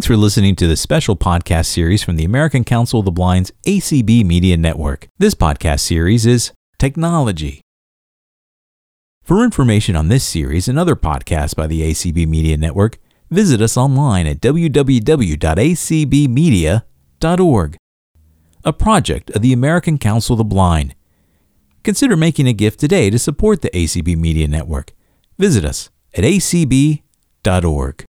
Thanks for listening to this special podcast series from the American Council of the Blind's ACB Media Network. This podcast series is Technology. For information on this series and other podcasts by the ACB Media Network, visit us online at www.acbmedia.org. A project of the American Council of the Blind. Consider making a gift today to support the ACB Media Network. Visit us at acb.org.